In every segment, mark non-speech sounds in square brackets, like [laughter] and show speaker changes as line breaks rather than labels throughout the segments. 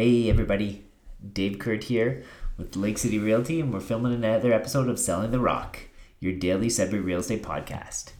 Hey everybody, Dave Kurt here with Lake City Realty, and we're filming another episode of Selling the Rock, your daily Sudbury real estate podcast.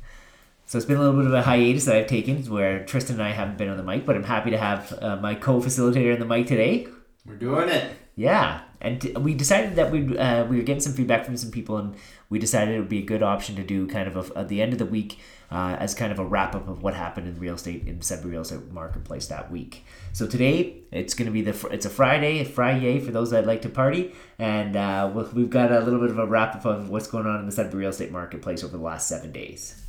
So it's been a little bit of a hiatus that I've taken, where Tristan and I haven't been on the mic, but I'm happy to have uh, my co-facilitator on the mic today.
We're doing it.
Yeah, and t- we decided that we uh, we were getting some feedback from some people, and we decided it would be a good option to do kind of a, at the end of the week uh, as kind of a wrap up of what happened in real estate in Sudbury real estate marketplace that week. So today it's going to be the fr- it's a Friday, a Friday for those that like to party, and uh, we- we've got a little bit of a wrap up of what's going on in the Sudbury real estate marketplace over the last seven days.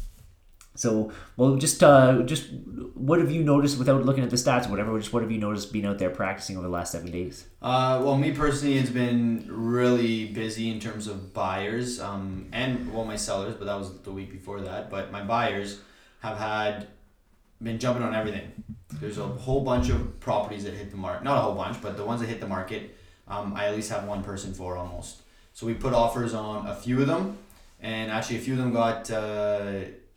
So, well, just uh, just what have you noticed without looking at the stats, or whatever? Just what have you noticed being out there practicing over the last seven days?
Uh, well, me personally, it's been really busy in terms of buyers um, and well, my sellers, but that was the week before that. But my buyers have had been jumping on everything. There's a whole bunch of properties that hit the market. Not a whole bunch, but the ones that hit the market, um, I at least have one person for almost. So we put offers on a few of them, and actually a few of them got. Uh,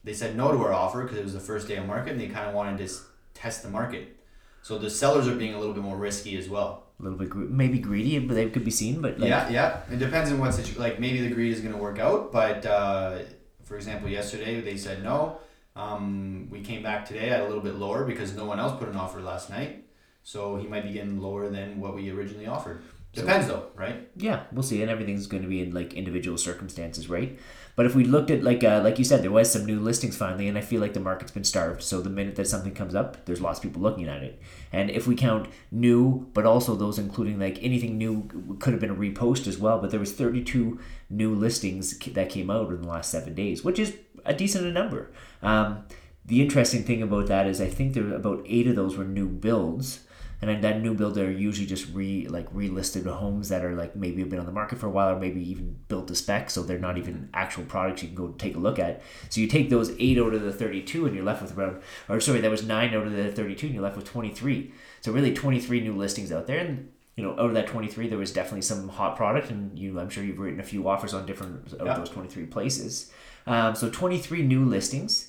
they said no to our offer because it was the first day of market, and they kind of wanted to test the market. So the sellers are being a little bit more risky as well.
A little bit gre- maybe greedy, but they could be seen. But like,
yeah, yeah. It depends on what situation. like maybe the greed is going to work out, but uh, for example, yesterday they said no. Um, we came back today at a little bit lower because no one else put an offer last night, so he might be getting lower than what we originally offered. Depends though, right?
yeah, we'll see, and everything's going to be in like individual circumstances, right? But if we looked at like uh, like you said, there was some new listings finally, and I feel like the market's been starved. So the minute that something comes up, there's lots of people looking at it. And if we count new, but also those including like anything new could have been a repost as well. But there was 32 new listings that came out in the last seven days, which is a decent number. Um, the interesting thing about that is I think there were about eight of those were new builds. And then that new build are usually just re like relisted homes that are like maybe have been on the market for a while or maybe even built to spec, so they're not even actual products you can go take a look at. So you take those eight out of the thirty-two, and you're left with around, or sorry, that was nine out of the thirty-two, and you're left with twenty-three. So really, twenty-three new listings out there, and you know, out of that twenty-three, there was definitely some hot product, and you, I'm sure you've written a few offers on different of
Yeah.
those twenty-three places. Um, so twenty-three new listings.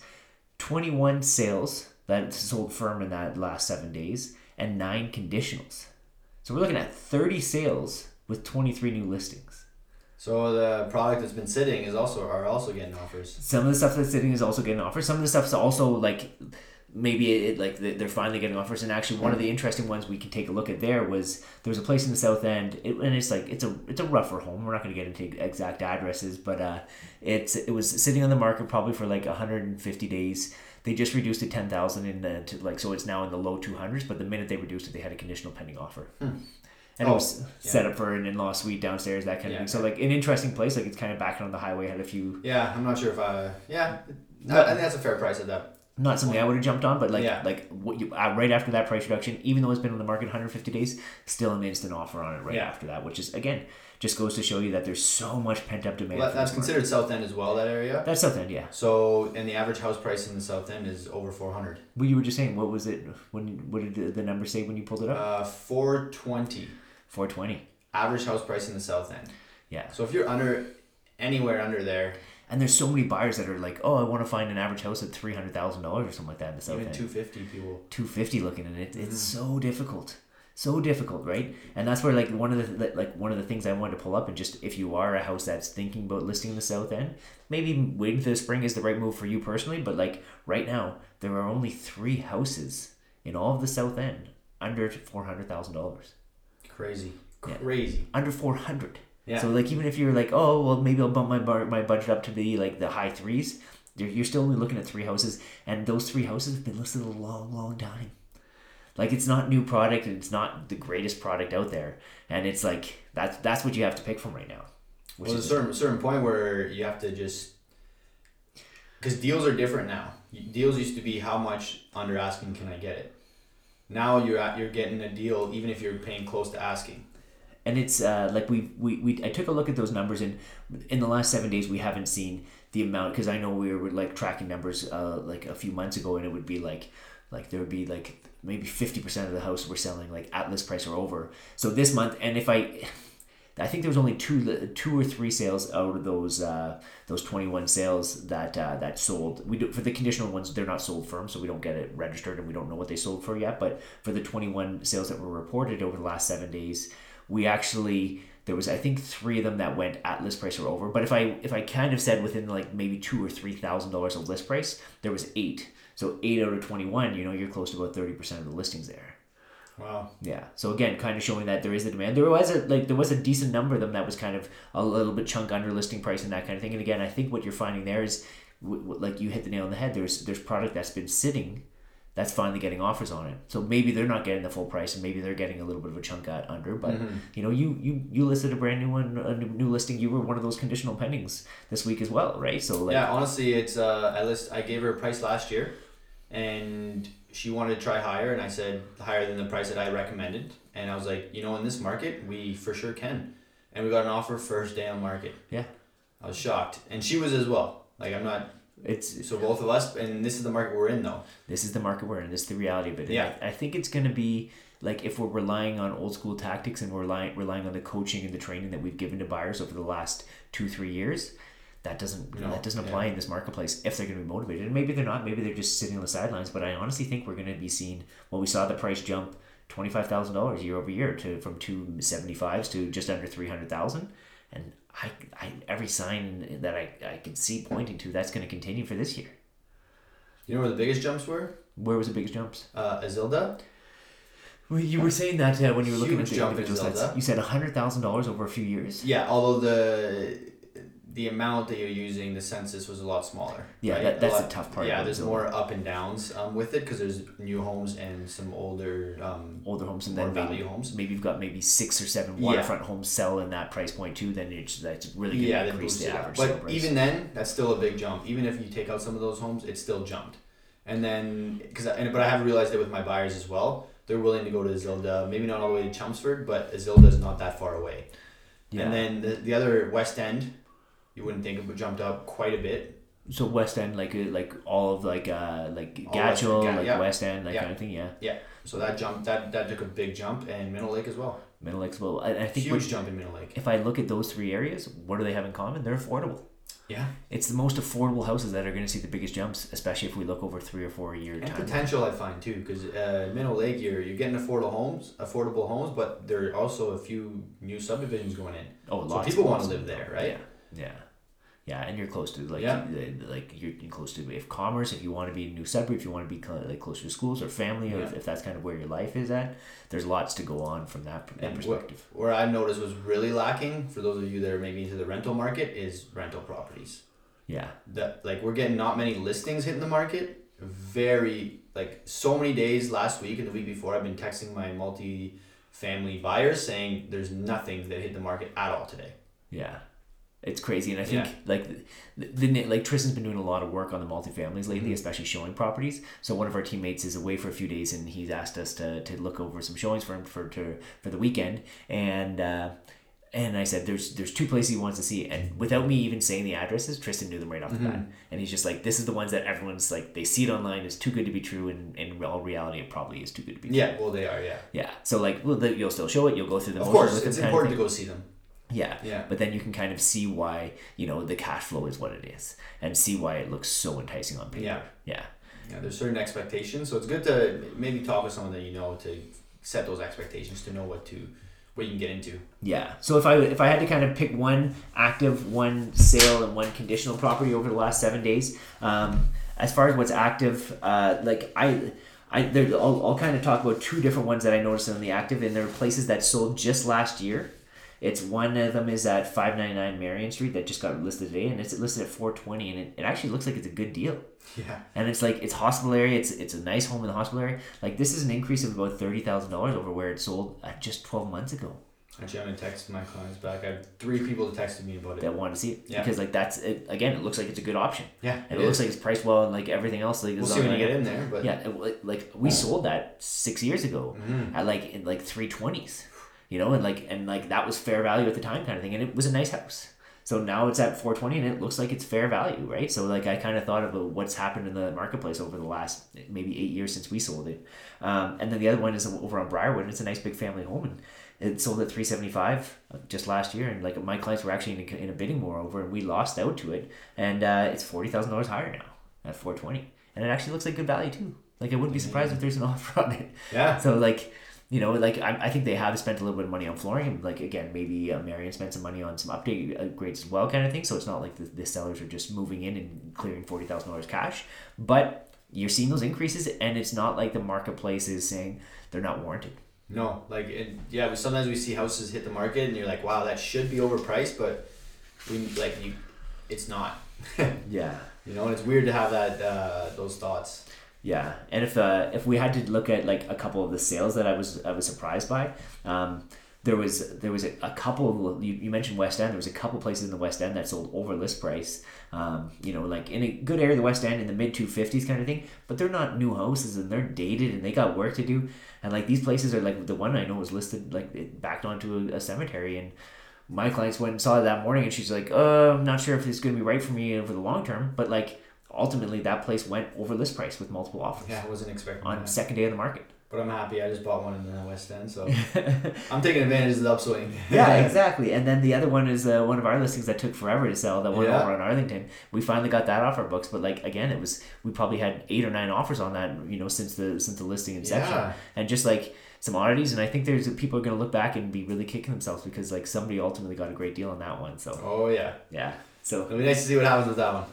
21 sales that sold firm in that last seven days and nine conditionals. So we're looking at 30 sales with 23 new listings.
So the product that's been sitting is also are also getting offers.
Some of the stuff that's sitting is also getting offers. Some of the stuff's also like maybe it, like they- they're finally getting offers. And actually, one of the interesting ones we can take a look at there was there was a place in the South End, it, and it's like it's a it's a rougher home. We're not going to get into exact addresses, but uh, it's it was sitting on the market probably for like 150 days. They just reduced it 10,000 in the, to like so it's now in the low 200s. But the minute they reduced it, they had a conditional pending offer. And it
Oh,
was
yeah.
set up for an in-law suite downstairs, that kind of thing. So like an interesting place, like it's kind of back on the highway. Had a few
Yeah, I'm not sure if I. Yeah,
No.
I think that's a fair price at that.
not something I would have jumped on, but like
Yeah.
like what you uh, right after that price reduction, even though it's been on the market 150 days, still an instant offer on it right
Yeah.
after that, which is again just goes to show you that there's so much pent up demand.
Well, that's considered South End as well. That area.
That's South End, yeah.
So, and the average house price in the South End is over four hundred.
Well, you were just saying, what was it? When what did the, number say when you pulled it up?
Uh, four twenty
420.
average house price in the South End.
Yeah,
So if you're under anywhere under there,
and there's so many buyers that are like, oh, I want to find an average house at three hundred thousand dollars or something like that in the South
even
End.
two fifty people.
250 looking at it it's
Mm.
so difficult so difficult right and that's where like one of the like one of the things i wanted to pull up and just if you are a house that's thinking about listing in the south end maybe waiting for the spring is the right move for you personally but like right now there are only three houses in all of the south end under $400000
Crazy,
Yeah.
crazy.
under 400
Yeah.
so like even if you're like oh well maybe i'll bump my bar- my budget up to the like the high threes you're, you're still only looking at three houses and those three houses have been listed a long long time like it's not new product and it's not the greatest product out there and it's like that's that's what you have to pick from right now which
Well,
is
a certain certain point where you have to just because deals are different now. Deals used to be how much under asking can I get it. Now you're at you're getting a deal even if you're paying close to asking.
and it's uh, like we, we we I took a look at those numbers and in the last seven days we haven't seen the amount because I know we were like tracking numbers uh, like a few months ago and it would be like like there would be like maybe 50% of the house were selling like at list price or over so this month and if I [sighs] I think there was only two two or three sales out of those uh, those 21 sales that uh, that sold. We do for the conditional ones they're not sold firm, so we don't get it registered and we don't know what they sold for yet. But for the 21 sales that were reported over the last seven days, we actually there was I think three of them that went at list price or over. But if I if I kind of said within like maybe two or three thousand dollars of list price, there was eight. So eight out of 21, you know, you're close to about 30% of the listings there.
Wow.
Yeah. So again, kind of showing that there is a demand. There was a like there was a decent number of them that was kind of a little bit chunk under listing price and that kind of thing. And again, I think what you're finding there is, w- w- like you hit the nail on the head. There's there's product that's been sitting, that's finally getting offers on it. So maybe they're not getting the full price, and maybe they're getting a little bit of a chunk at under. But you know, you you you listed a brand new one, a new new listing. You were one of those conditional pendings this week as well, right? So like,
yeah, honestly, it's uh, I list I gave her a price last year, and she wanted to try higher, and I said higher than the price that I recommended, and I was like, you know, in this market, we for sure can, and we got an offer first day on market.
Yeah.
I was shocked, and she was as well. Like I'm not.
it's
So both of us, and this is the market we're in though.
this is the market we're in. This is the reality of it.
Yeah.
I, I think it's going to be like if we're relying on old school tactics and we're relying relying on the coaching and the training that we've given to buyers over the last two three years. That doesn't
No,
that doesn't apply
yeah.
in this marketplace if they're going to be motivated. And maybe they're not. Maybe they're just sitting on the sidelines. But I honestly think we're going to be seeing. Well, we saw the price jump twenty five thousand dollars year over year to from two seventy fives to just under three hundred thousand. And I, I every sign that I, I can see pointing to that's going to continue for this year.
You know where the biggest jumps were?
Where was the biggest jumps?
Uh, Azilda.
Well, you were saying that uh, when you were looking at the
jump
individual stats. You said hundred thousand dollars over a few years.
Yeah, although the the amount that you're using, the census was a lot smaller.
Yeah,
right?
that- that's
lot,
the tough part
Yeah, there's more up and downs um, with it because there's new homes and some older. Um,
Older homes and
More
then maybe
homes.
maybe you've got maybe six or seven
Yeah.
waterfront homes sell in that price point too. Then it's that's really going to
yeah, they
increase the average
But
price.
even then, that's still a big jump. Even if you take out some of those homes, it still jumped. And then, because and but I have realized it with my buyers as well. They're willing to go to Azilda, maybe not all the way to Chelmsford, but Azilda's not that far away.
yeah.
And then the, the other West End, you wouldn't think it would jumped up quite a bit.
so West End, like uh, like all of like uh like
All West End, Gatchell,
like
yeah.
West End, that
Yeah.
kind of thing. Yeah,
Yeah. So that jumped that that took a big jump, and Minnow Lake as well.
Minnow Lake as well. I, I think
Huge jump in Minnow Lake.
if I look at those three areas, what do they have in common? They're affordable.
Yeah.
It's the most affordable houses that are going to see the biggest jumps, especially if we look over three or four year
And
time.
potential, I find too, because uh, Minnow Lake, you're you're getting affordable homes, affordable homes, but there are also a few new subdivisions going in.
Oh,
So people wanna live there, right?
Yeah, yeah, yeah. And you're close to like
Yeah.
like you're, close to if commerce, if you want to be in new suburb, if you want to be like close to schools or family, or if, if that's kind of where your life is at. There's lots to go on from that, that perspective.
Where I noticed was really lacking for those of you that are maybe into the rental market is rental properties.
Yeah,
That like we're getting not many listings hitting the market. Very like so many days last week and the week before, I've been texting my multi-family buyers saying there's nothing that hit the market at all today.
yeah. It's crazy, and I think
Yeah.
like the, the like Tristan's been doing a lot of work on the multifamilies lately,
Mhm.
especially showing properties. So one of our teammates is away for a few days, and he's asked us to, to look over some showings for him for to, for the weekend. And uh, and I said, "There's there's two places he wants to see," and without me even saying the addresses, Tristan knew them right off the bat. And he's just like, "This is the ones that everyone's like they see it online. It's too good to be true, and in all reality, it probably is too good to be true."
Yeah, well they are. Yeah,
Yeah. So like, well, you'll still show it. You'll go through the
of course it's
them of
important to go see them.
Yeah.
Yeah.
But then you can kind of see why you know the cash flow is what it is, and see why it looks so enticing on paper.
Yeah.
Yeah.
Yeah, there's certain expectations, so it's good to maybe talk with someone that you know to set those expectations to know what to what you can get into.
Yeah. So if I if I had to kind of pick one active, one sale, and one conditional property over the last seven days, um, as far as what's active, uh, like I. I, there, I'll, I'll kind of talk about two different ones that I noticed in the active, and they're places that sold just last year. It's one of them is at five ninety nine Marion Street that just got listed today, and it's listed at four twenty, and it, it actually looks like it's a good deal.
Yeah.
and it's like it's hospital area. It's it's a nice home in the hospital area. Like this is an increase of about thirty thousand dollars over where it sold uh, just twelve months ago.
Actually, I'm gonna text my clients back. I have three people that texted me about it.
That wanted to see it
Yeah.
because like that's it, again. It looks like it's a good option,
Yeah,
and it, looks like it's priced well, and like everything else. Like
we'll see when you get in there, but
Yeah, it, like- like we sold that six years ago
Mhm.
at like in like three twenties, you know, and like and like that was fair value at the time kind of thing, and it was a nice house. So now it's at 420 and it looks like it's fair value, right? So like I kind of thought of what's happened in the marketplace over the last maybe eight years since we sold it. Um, and then the other one is over on Briarwood. It's a nice big family home and it sold at 375 just last year and like my clients were actually in a, in a bidding war over and we lost out to it and uh, it's $40,000 higher now at 420 and it actually looks like good value too. Like I wouldn't be surprised if there's an [laughs] offer on it.
Yeah.
So like you know, like I, I think they have spent a little bit of money on flooring. Like again, maybe uh, Marion spent some money on some update upgrades as well, kind of thing. So it's not like the, the sellers are just moving in and clearing forty thousand dollars cash, but you're seeing those increases, and it's not like the marketplace is saying they're not warranted.
No, like it, yeah, we sometimes we see houses hit the market and you're like, wow, that should be overpriced, but we like you, it's not. [laughs]
yeah.
You know, and it's weird to have that uh, those thoughts.
Yeah, and if uh, if we had to look at like a couple of the sales that I was I was surprised by, um, there was there was a, a couple. You, you mentioned West End. There was a couple places in the West End that sold over list price. Um, you know, like in a good area of the West End in the mid two fifties kind of thing. But they're not new houses and they're dated and they got work to do. And like these places are like the one I know was listed like it backed onto a, a cemetery and my clients went and saw it that morning and she's like, uh, I'm not sure if it's going to be right for me over the long term, but like ultimately that place went over list price with multiple offers.
Yeah, I wasn't expecting
on
that.
second day of the market.
But I'm happy. I just bought one in the West End, so [laughs] I'm taking advantage of the upswing.
yeah, [laughs] exactly. And then the other one is uh, one of our listings that took forever to sell. That one
Yeah.
over on Arlington. We finally got that off our books, but like again, it was we probably had eight or nine offers on that. You know, since the since the listing inception,
Yeah.
and just like some oddities. And I think there's people are gonna look back and be really kicking themselves because like somebody ultimately got a great deal on that one. So
Oh yeah,
yeah. So
it'll be nice to see what happens with that one.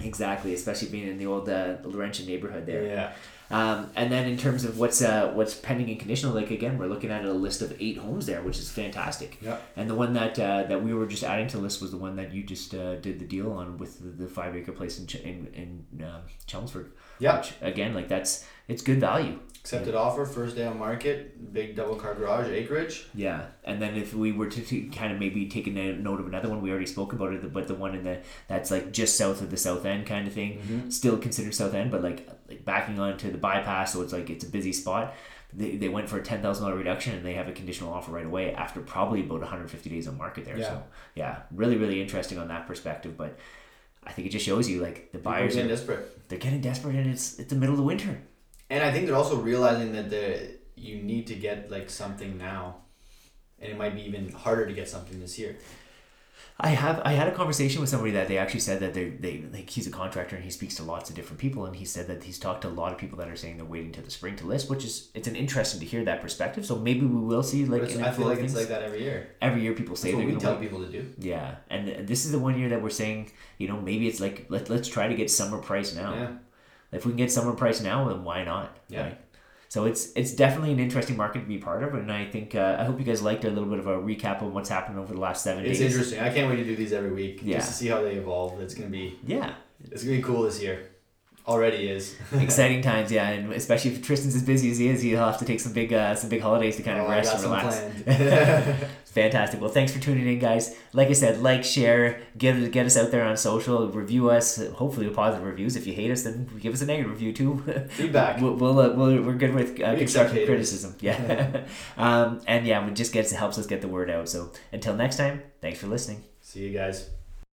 Exactly, especially being in the old uh, Laurentian neighborhood there.
Yeah.
Um, and then in terms of what's uh, what's pending and conditional, like again, we're looking at a list of eight homes there, which is fantastic.
Yeah.
And the one that uh, that we were just adding to the list was the one that you just uh, did the deal on with the, the five acre place in Ch- in, in uh, Chelmsford.
Yeah.
Which, again, like that's it's good value.
Accepted offer, first day on market, big double car garage, acreage.
Yeah, and then if we were to, to kind of maybe take a note of another one, we already spoke about it, but the one in the that's like just south of the south end kind of thing,
Mm-hmm.
still considered south end, but like like backing onto the bypass, so it's like it's a busy spot. They, they went for a ten thousand dollar reduction, and they have a conditional offer right away after probably about one hundred fifty days on market there.
Yeah.
So yeah, really really interesting on that perspective, but. I think it just shows you like the buyers
getting
are,
desperate.
they're getting desperate and it's it's the middle of the winter.
And I think they're also realizing that the you need to get like something now, and it might be even harder to get something this year.
I have I had a conversation with somebody that they actually said that they they like he's a contractor and he speaks to lots of different people and he said that he's talked to a lot of people that are saying they're waiting till the spring to list, which is it's an interesting to hear that perspective. So maybe we will see like
But it's,
an
I feel like it's like that every year.
every year people say
That's what
they're
we tell
wait.
people to do.
Yeah, and this is the one year that we're saying you know maybe it's like let let's try to get summer price now.
Yeah.
If we can get summer price now, then why not?
Yeah.
Right? So it's it's definitely an interesting market to be part of, and I think uh, I hope you guys liked a little bit of a recap of what's happened over the last seven
It's
days.
interesting. I can't wait to do these every week
Yeah.
just to see how they evolve. It's gonna be
Yeah,
it's gonna be cool this year. Already is. [laughs]
exciting times, yeah, and especially if Tristan's as busy as he is, he'll have to take some big uh, some big holidays to kind of
Oh,
rest and relax. [laughs] [laughs] Fantastic. Well, thanks for tuning in, guys. Like I said, like, share, get get us out there on social, review us. Hopefully, with positive reviews. If you hate us, then give us a negative review too.
Feedback.
we'll, we'll, uh, we'll we're good with uh, constructive criticism. Yeah, um, and yeah, it just gets it helps us get the word out. So until next time, thanks for listening.
See you guys.